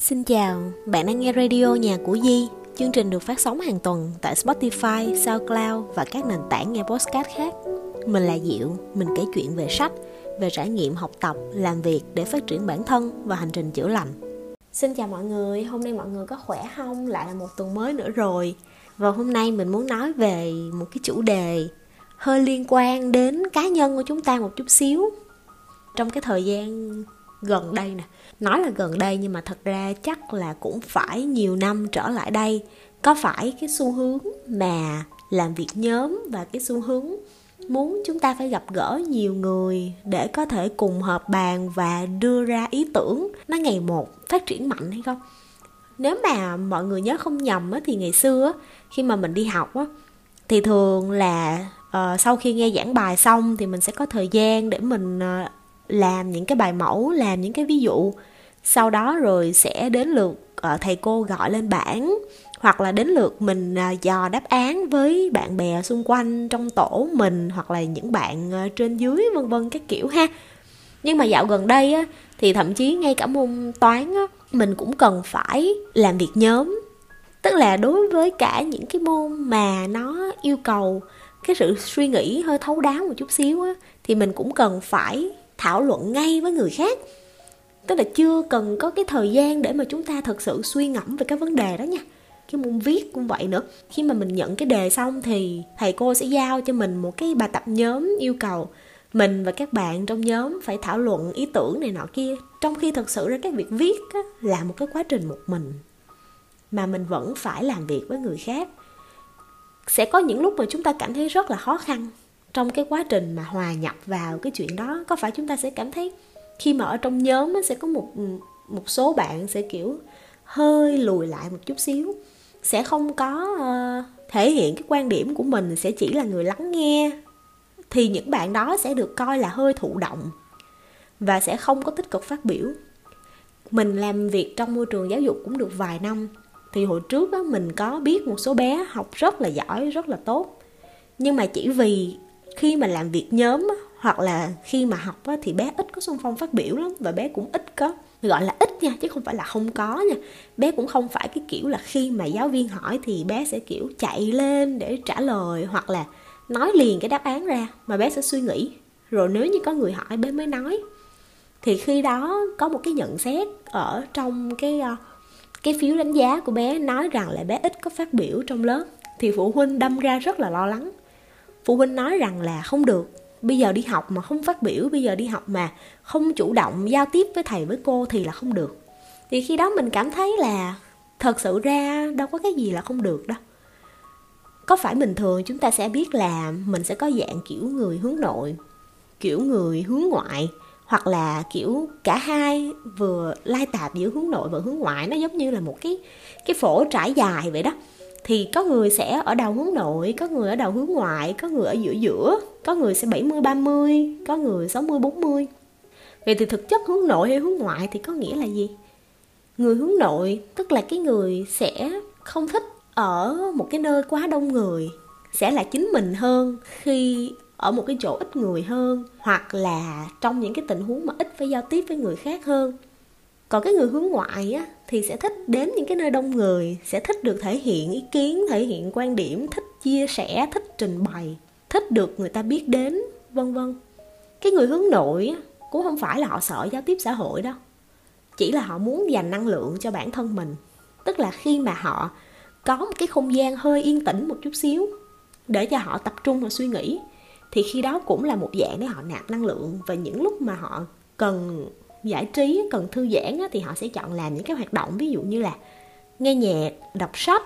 Xin chào, bạn đang nghe radio nhà của Di. Chương trình được phát sóng hàng tuần tại Spotify, SoundCloud và các nền tảng nghe podcast khác. Mình là Diệu, mình kể chuyện về sách, về trải nghiệm học tập, làm việc để phát triển bản thân và hành trình chữa lành. Xin chào mọi người, hôm nay mọi người có khỏe không? Lại là một tuần mới nữa rồi. Và hôm nay mình muốn nói về một cái chủ đề hơi liên quan đến cá nhân của chúng ta một chút xíu. Trong cái thời gian gần đây nè. Nói là gần đây nhưng mà thật ra chắc là cũng phải nhiều năm trở lại đây. Có phải cái xu hướng mà làm việc nhóm và cái xu hướng muốn chúng ta phải gặp gỡ nhiều người để có thể cùng hợp bàn và đưa ra ý tưởng nó ngày một phát triển mạnh hay không? Nếu mà mọi người nhớ không nhầm á, thì ngày xưa khi mà mình đi học á, thì thường là uh, sau khi nghe giảng bài xong thì mình sẽ có thời gian để mình uh, làm những cái bài mẫu làm những cái ví dụ. Sau đó rồi sẽ đến lượt ờ, thầy cô gọi lên bảng hoặc là đến lượt mình ờ, dò đáp án với bạn bè xung quanh trong tổ mình hoặc là những bạn ờ, trên dưới vân vân các kiểu ha. Nhưng mà dạo gần đây á, thì thậm chí ngay cả môn toán á, mình cũng cần phải làm việc nhóm. Tức là đối với cả những cái môn mà nó yêu cầu cái sự suy nghĩ hơi thấu đáo một chút xíu á, thì mình cũng cần phải thảo luận ngay với người khác. Tức là chưa cần có cái thời gian để mà chúng ta thật sự suy ngẫm về cái vấn đề đó nha. Cái môn viết cũng vậy nữa. Khi mà mình nhận cái đề xong thì thầy cô sẽ giao cho mình một cái bài tập nhóm yêu cầu mình và các bạn trong nhóm phải thảo luận ý tưởng này nọ kia. Trong khi thật sự ra cái việc viết á, là một cái quá trình một mình mà mình vẫn phải làm việc với người khác. Sẽ có những lúc mà chúng ta cảm thấy rất là khó khăn trong cái quá trình mà hòa nhập vào cái chuyện đó có phải chúng ta sẽ cảm thấy khi mà ở trong nhóm sẽ có một một số bạn sẽ kiểu hơi lùi lại một chút xíu? Sẽ không có uh, thể hiện cái quan điểm của mình sẽ chỉ là người lắng nghe thì những bạn đó sẽ được coi là hơi thụ động và sẽ không có tích cực phát biểu. Mình làm việc trong môi trường giáo dục cũng được vài năm thì hồi trước đó, mình có biết một số bé học rất là giỏi rất là tốt. Nhưng mà chỉ vì khi mà làm việc nhóm hoặc là khi mà học thì bé ít có xung phong phát biểu lắm, và bé cũng ít có, gọi là ít nha, chứ không phải là không có nha. Bé cũng không phải cái kiểu là khi mà giáo viên hỏi thì bé sẽ kiểu chạy lên để trả lời, hoặc là nói liền cái đáp án ra, mà bé sẽ suy nghĩ. Rồi nếu như có người hỏi, bé mới nói. Thì khi đó có một cái nhận xét ở trong cái ờ, cái phiếu đánh giá của bé, nói rằng là bé ít có phát biểu trong lớp, thì phụ huynh đâm ra rất là lo lắng phụ huynh nói rằng là không được. Bây giờ đi học mà không phát biểu, bây giờ đi học mà không chủ động giao tiếp với thầy, với cô thì là không được. Thì khi đó mình cảm thấy là thật sự ra đâu có cái gì là không được đâu. Có phải bình thường chúng ta sẽ biết là mình sẽ có dạng kiểu người hướng nội, kiểu người hướng ngoại, hoặc là kiểu cả hai vừa lai tạp giữa hướng nội và hướng ngoại? Nó giống như là một cái cái phổ trải dài vậy đó thì có người sẽ ở đầu hướng nội, có người ở đầu hướng ngoại, có người ở giữa giữa, có người sẽ 70 30, có người 60 40. Vậy thì thực chất hướng nội hay hướng ngoại thì có nghĩa là gì? Người hướng nội tức là cái người sẽ không thích ở một cái nơi quá đông người, sẽ là chính mình hơn khi ở một cái chỗ ít người hơn hoặc là trong những cái tình huống mà ít phải giao tiếp với người khác hơn còn cái người hướng ngoại á thì sẽ thích đến những cái nơi đông người sẽ thích được thể hiện ý kiến thể hiện quan điểm thích chia sẻ thích trình bày thích được người ta biết đến vân vân. Cái người hướng nội á, cũng không phải là họ sợ giao tiếp xã hội đâu. Chỉ là họ muốn dành năng lượng cho bản thân mình. Tức là khi mà họ có một cái không gian hơi yên tĩnh một chút xíu để cho họ tập trung vào suy nghĩ thì khi đó cũng là một dạng để họ nạp năng lượng. Và những lúc mà họ cần giải trí cần thư giãn á, thì họ sẽ chọn làm những cái hoạt động ví dụ như là nghe nhạc đọc sách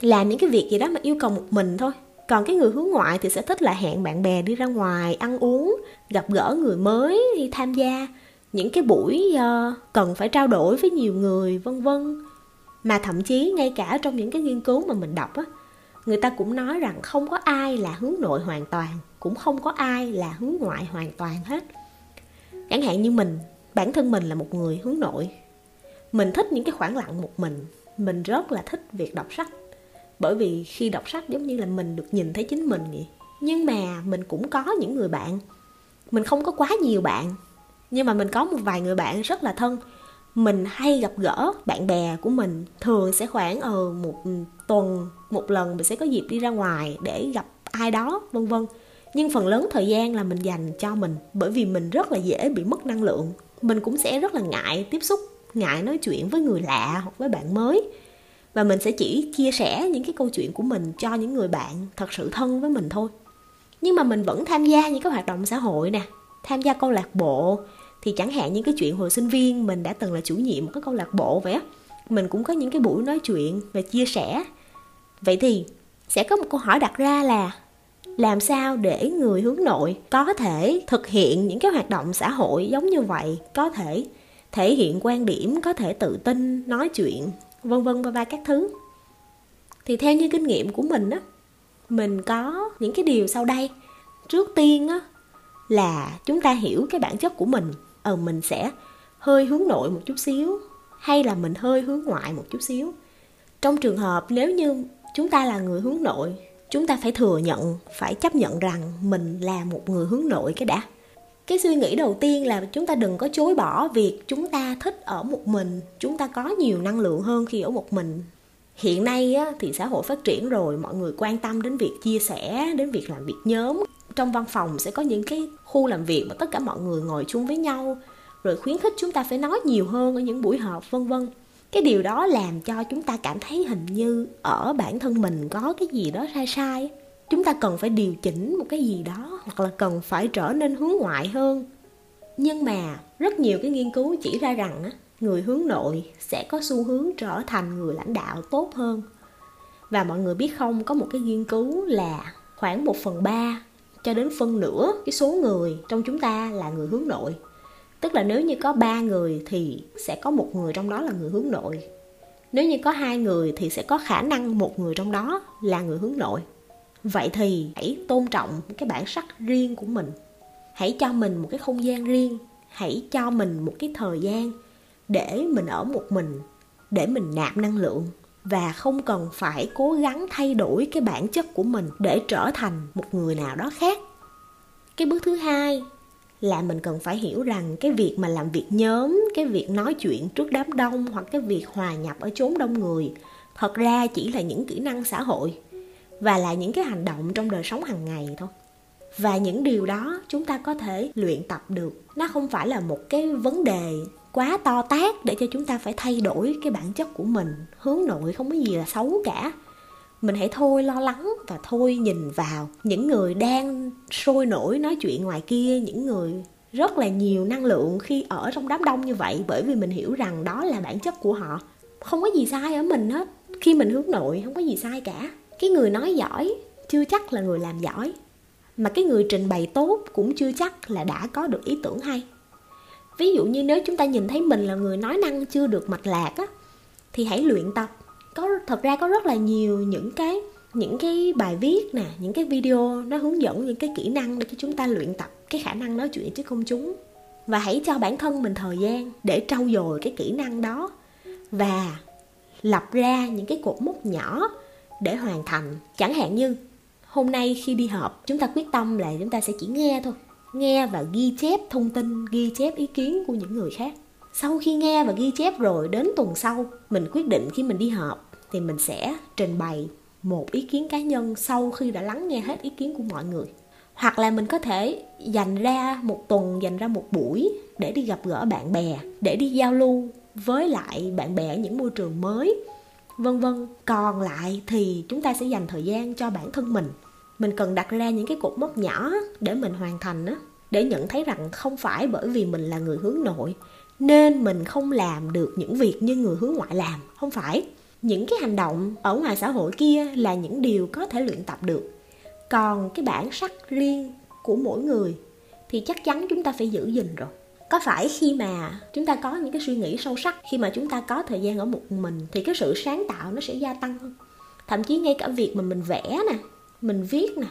làm những cái việc gì đó mà yêu cầu một mình thôi. Còn cái người hướng ngoại thì sẽ thích là hẹn bạn bè đi ra ngoài ăn uống gặp gỡ người mới đi tham gia những cái buổi ờ, cần phải trao đổi với nhiều người vân vân. Mà thậm chí ngay cả trong những cái nghiên cứu mà mình đọc á người ta cũng nói rằng không có ai là hướng nội hoàn toàn cũng không có ai là hướng ngoại hoàn toàn hết. Chẳng hạn như mình bản thân mình là một người hướng nội. Mình thích những cái khoảng lặng một mình. Mình rất là thích việc đọc sách. Bởi vì khi đọc sách giống như là mình được nhìn thấy chính mình vậy. Nhưng mà mình cũng có những người bạn. Mình không có quá nhiều bạn. Nhưng mà mình có một vài người bạn rất là thân. Mình hay gặp gỡ bạn bè của mình. Thường sẽ khoảng ở ờ, một tuần một lần mình sẽ có dịp đi ra ngoài để gặp ai đó vân vân. Nhưng phần lớn thời gian là mình dành cho mình. Bởi vì mình rất là dễ bị mất năng lượng mình cũng sẽ rất là ngại tiếp xúc, ngại nói chuyện với người lạ hoặc với bạn mới. Và mình sẽ chỉ chia sẻ những cái câu chuyện của mình cho những người bạn thật sự thân với mình thôi. Nhưng mà mình vẫn tham gia những cái hoạt động xã hội nè, tham gia câu lạc bộ. Thì chẳng hạn những cái chuyện hồi sinh viên, mình đã từng là chủ nhiệm một cái câu lạc bộ vậy á, mình cũng có những cái buổi nói chuyện và chia sẻ. Vậy thì sẽ có một câu hỏi đặt ra là làm sao để người hướng nội có thể thực hiện những cái hoạt động xã hội giống như vậy, có thể thể hiện quan điểm, có thể tự tin nói chuyện, vân vân và ba các thứ? Thì theo như kinh nghiệm của mình á, mình có những cái điều sau đây. Trước tiên á, là chúng ta hiểu cái bản chất của mình. Ờ mình sẽ hơi hướng nội một chút xíu, hay là mình hơi hướng ngoại một chút xíu. Trong trường hợp nếu như chúng ta là người hướng nội chúng ta phải thừa nhận phải chấp nhận rằng mình là một người hướng nội cái đã. Cái suy nghĩ đầu tiên là chúng ta đừng có chối bỏ việc chúng ta thích ở một mình chúng ta có nhiều năng lượng hơn khi ở một mình. Hiện nay á, thì xã hội phát triển rồi mọi người quan tâm đến việc chia sẻ đến việc làm việc nhóm. Trong văn phòng sẽ có những cái khu làm việc mà tất cả mọi người ngồi chung với nhau rồi khuyến khích chúng ta phải nói nhiều hơn ở những buổi họp vân vân cái điều đó làm cho chúng ta cảm thấy hình như ở bản thân mình có cái gì đó sai sai. Chúng ta cần phải điều chỉnh một cái gì đó, hoặc là cần phải trở nên hướng ngoại hơn. Nhưng mà rất nhiều cái nghiên cứu chỉ ra rằng người hướng nội sẽ có xu hướng trở thành người lãnh đạo tốt hơn. Và mọi người biết không, có một cái nghiên cứu là khoảng một phần ba cho đến phân nửa cái số người trong chúng ta là người hướng nội tức là nếu như có ba người thì sẽ có một người trong đó là người hướng nội. Nếu như có hai người thì sẽ có khả năng một người trong đó là người hướng nội. Vậy thì hãy tôn trọng cái bản sắc riêng của mình. Hãy cho mình một cái không gian riêng. Hãy cho mình một cái thời gian để mình ở một mình, để mình nạp năng lượng. Và không cần phải cố gắng thay đổi cái bản chất của mình để trở thành một người nào đó khác. Cái bước thứ hai là mình cần phải hiểu rằng cái việc mà làm việc nhóm, cái việc nói chuyện trước đám đông hoặc cái việc hòa nhập ở chốn đông người thật ra chỉ là những kỹ năng xã hội và là những cái hành động trong đời sống hàng ngày thôi. Và những điều đó chúng ta có thể luyện tập được. Nó không phải là một cái vấn đề quá to tát để cho chúng ta phải thay đổi cái bản chất của mình. Hướng nội không có gì là xấu cả mình hãy thôi lo lắng và thôi nhìn vào những người đang sôi nổi nói chuyện ngoài kia, những người rất là nhiều năng lượng khi ở trong đám đông như vậy, bởi vì mình hiểu rằng đó là bản chất của họ. Không có gì sai ở mình hết. Khi mình hướng nội, không có gì sai cả. Cái người nói giỏi chưa chắc là người làm giỏi, mà cái người trình bày tốt cũng chưa chắc là đã có được ý tưởng hay. Ví dụ như nếu chúng ta nhìn thấy mình là người nói năng chưa được mạch lạc á, thì hãy luyện tập có, thật ra có rất là nhiều những cái những cái bài viết nè, những cái video nó hướng dẫn những cái kỹ năng để cho chúng ta luyện tập cái khả năng nói chuyện trước công chúng. Và hãy cho bản thân mình thời gian để trau dồi cái kỹ năng đó và lập ra những cái cột mốc nhỏ để hoàn thành. Chẳng hạn như, hôm nay khi đi họp, chúng ta quyết tâm là chúng ta sẽ chỉ nghe thôi. Nghe và ghi chép thông tin, ghi chép ý kiến của những người khác. Sau khi nghe và ghi chép rồi, đến tuần sau, mình quyết định khi mình đi họp thì mình sẽ trình bày một ý kiến cá nhân sau khi đã lắng nghe hết ý kiến của mọi người. Hoặc là mình có thể dành ra một tuần, dành ra một buổi để đi gặp gỡ bạn bè, để đi giao lưu với lại bạn bè ở những môi trường mới, vân vân. Còn lại thì chúng ta sẽ dành thời gian cho bản thân mình. Mình cần đặt ra những cái cột mốc nhỏ để mình hoàn thành á, để nhận thấy rằng không phải bởi vì mình là người hướng nội, nên mình không làm được những việc như người hướng ngoại làm. Không phải những cái hành động ở ngoài xã hội kia là những điều có thể luyện tập được. Còn cái bản sắc riêng của mỗi người thì chắc chắn chúng ta phải giữ gìn rồi. Có phải khi mà chúng ta có những cái suy nghĩ sâu sắc, khi mà chúng ta có thời gian ở một mình thì cái sự sáng tạo nó sẽ gia tăng hơn? Thậm chí ngay cả việc mà mình vẽ nè, mình viết nè,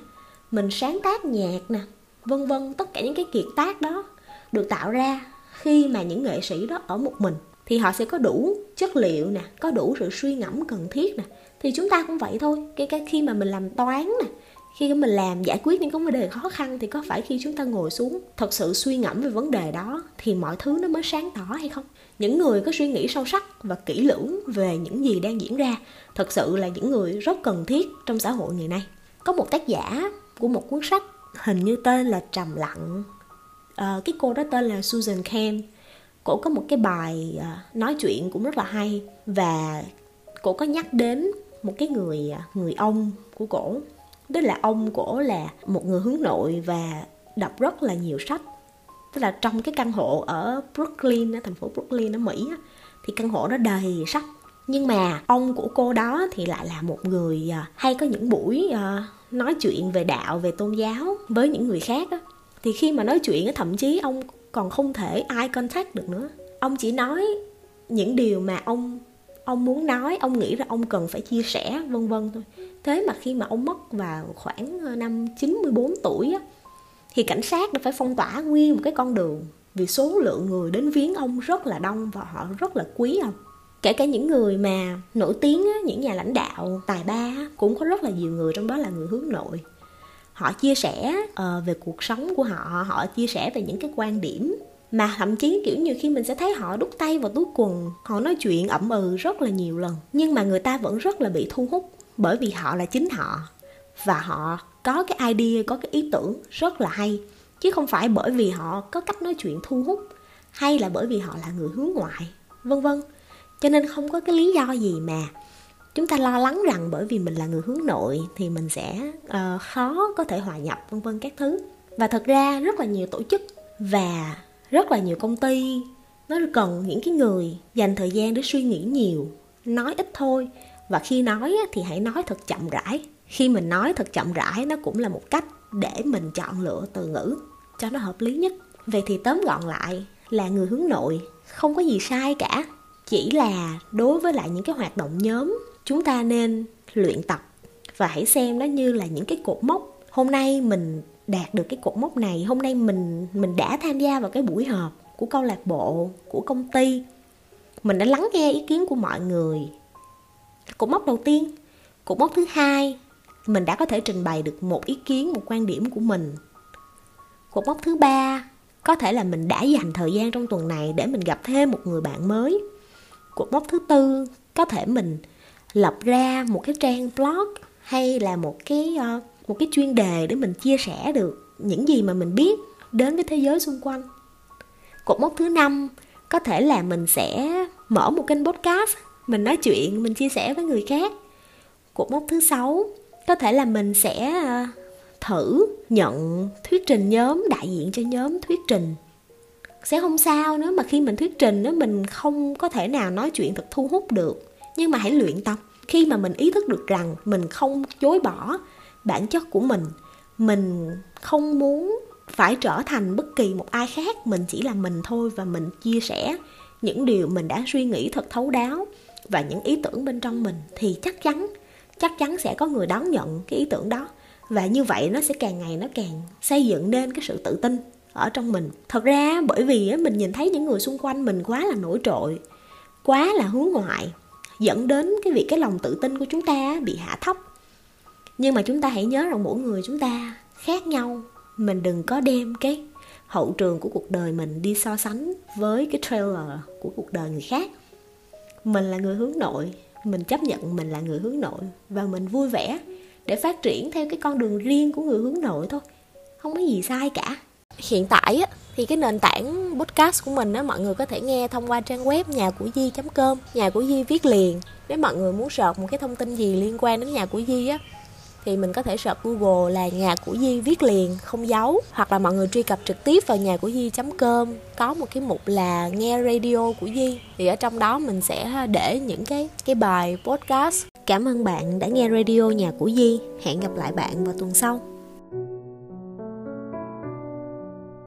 mình sáng tác nhạc nè, vân vân, tất cả những cái kiệt tác đó được tạo ra khi mà những nghệ sĩ đó ở một mình thì họ sẽ có đủ chất liệu nè có đủ sự suy ngẫm cần thiết nè. Thì chúng ta cũng vậy thôi. Cái cái khi mà mình làm toán nè khi mình làm giải quyết những cái vấn đề khó khăn thì có phải khi chúng ta ngồi xuống thật sự suy ngẫm về vấn đề đó thì mọi thứ nó mới sáng tỏ hay không? Những người có suy nghĩ sâu sắc và kỹ lưỡng về những gì đang diễn ra thật sự là những người rất cần thiết trong xã hội ngày nay. Có một tác giả của một cuốn sách hình như tên là trầm lặng. À, cái cô đó tên là Susan kemp cổ có một cái bài à, nói chuyện cũng rất là hay và cổ có nhắc đến một cái người à, người ông của cổ. Tức là ông cổ là một người hướng nội và đọc rất là nhiều sách. Tức là trong cái căn hộ ở Brooklyn, ở thành phố Brooklyn, ở Mỹ thì căn hộ đó đầy sách. Nhưng mà ông của cô đó thì lại là một người à, hay có những buổi nói chuyện về đạo, về tôn giáo với những người khác thì khi mà nói chuyện thậm chí ông còn không thể ai contact được nữa. Ông chỉ nói những điều mà ông ông muốn nói ông nghĩ là ông cần phải chia sẻ vân vân thôi. Thế mà khi mà ông mất vào khoảng ờ, năm 94 tuổi á, thì cảnh sát đã phải phong tỏa nguyên một cái con đường vì số lượng người đến viếng ông rất là đông và họ rất là quý ông. Kể cả những người mà nổi tiếng á, những nhà lãnh đạo tài ba á, cũng có rất là nhiều người trong đó là người hướng nội họ chia sẻ uh, về cuộc sống của họ họ chia sẻ về những cái quan điểm mà thậm chí kiểu như khi mình sẽ thấy họ đút tay vào túi quần họ nói chuyện ẩm ừ rất là nhiều lần nhưng mà người ta vẫn rất là bị thu hút bởi vì họ là chính họ và họ có cái idea có cái ý tưởng rất là hay. Chứ không phải bởi vì họ có cách nói chuyện thu hút hay là bởi vì họ là người hướng ngoại vân vân. Cho nên không có cái lý do gì mà chúng ta lo lắng rằng bởi vì mình là người hướng nội thì mình sẽ uh, khó có thể hòa nhập vân vân các thứ. Và thật ra rất là nhiều tổ chức và rất là nhiều công ty nó cần những cái người dành thời gian để suy nghĩ nhiều nói ít thôi. Và khi nói thì hãy nói thật chậm rãi. Khi mình nói thật chậm rãi nó cũng là một cách để mình chọn lựa từ ngữ cho nó hợp lý nhất. Vậy thì tóm gọn lại là người hướng nội không có gì sai cả chỉ là đối với lại những cái hoạt động nhóm chúng ta nên luyện tập và hãy xem nó như là những cái cột mốc. Hôm nay mình đạt được cái cột mốc này, hôm nay mình mình đã tham gia vào cái buổi họp của câu lạc bộ, của công ty. Mình đã lắng nghe ý kiến của mọi người. Cột mốc đầu tiên, cột mốc thứ hai, mình đã có thể trình bày được một ý kiến, một quan điểm của mình. Cột mốc thứ ba, có thể là mình đã dành thời gian trong tuần này để mình gặp thêm một người bạn mới. Cột mốc thứ tư, có thể mình lập ra một cái trang blog hay là một cái ờ, một cái chuyên đề để mình chia sẻ được những gì mà mình biết đến với thế giới xung quanh. Cột mốc thứ năm, có thể là mình sẽ mở một kênh podcast, mình nói chuyện, mình chia sẻ với người khác. Cột mốc thứ sáu, có thể là mình sẽ ờ, thử nhận thuyết trình nhóm, đại diện cho nhóm thuyết trình. Sẽ không sao nếu mà khi mình thuyết trình nếu mình không có thể nào nói chuyện thật thu hút được nhưng mà hãy luyện tập. Khi mà mình ý thức được rằng mình không chối bỏ bản chất của mình mình không muốn phải trở thành bất kỳ một ai khác, mình chỉ là mình thôi và mình chia sẻ những điều mình đã suy nghĩ thật thấu đáo và những ý tưởng bên trong mình, thì chắc chắn chắc chắn sẽ có người đón nhận cái ý tưởng đó. Và như vậy nó sẽ càng ngày nó càng xây dựng nên cái sự tự tin ở trong mình. Thật ra bởi vì mình nhìn thấy những người xung quanh mình quá là nổi trội, quá là hướng ngoại dẫn đến cái việc cái lòng tự tin của chúng ta bị hạ thấp. Nhưng mà chúng ta hãy nhớ rằng mỗi người chúng ta khác nhau. Mình đừng có đem cái hậu trường của cuộc đời mình đi so sánh với cái trailer của cuộc đời người khác. Mình là người hướng nội, mình chấp nhận mình là người hướng nội và mình vui vẻ để phát triển theo cái con đường riêng của người hướng nội thôi. Không có gì sai cả hiện tại á, thì cái nền tảng podcast của mình á, mọi người có thể nghe thông qua trang web nhà của di com nhà của di viết liền nếu mọi người muốn sợt một cái thông tin gì liên quan đến nhà của di á, thì mình có thể search Google là nhà của Di viết liền, không giấu hoặc là mọi người truy cập trực tiếp vào nhà của Di.com có một cái mục là nghe radio của Di thì ở trong đó mình sẽ để những cái cái bài podcast. Cảm ơn bạn đã nghe radio nhà của Di. Hẹn gặp lại bạn vào tuần sau.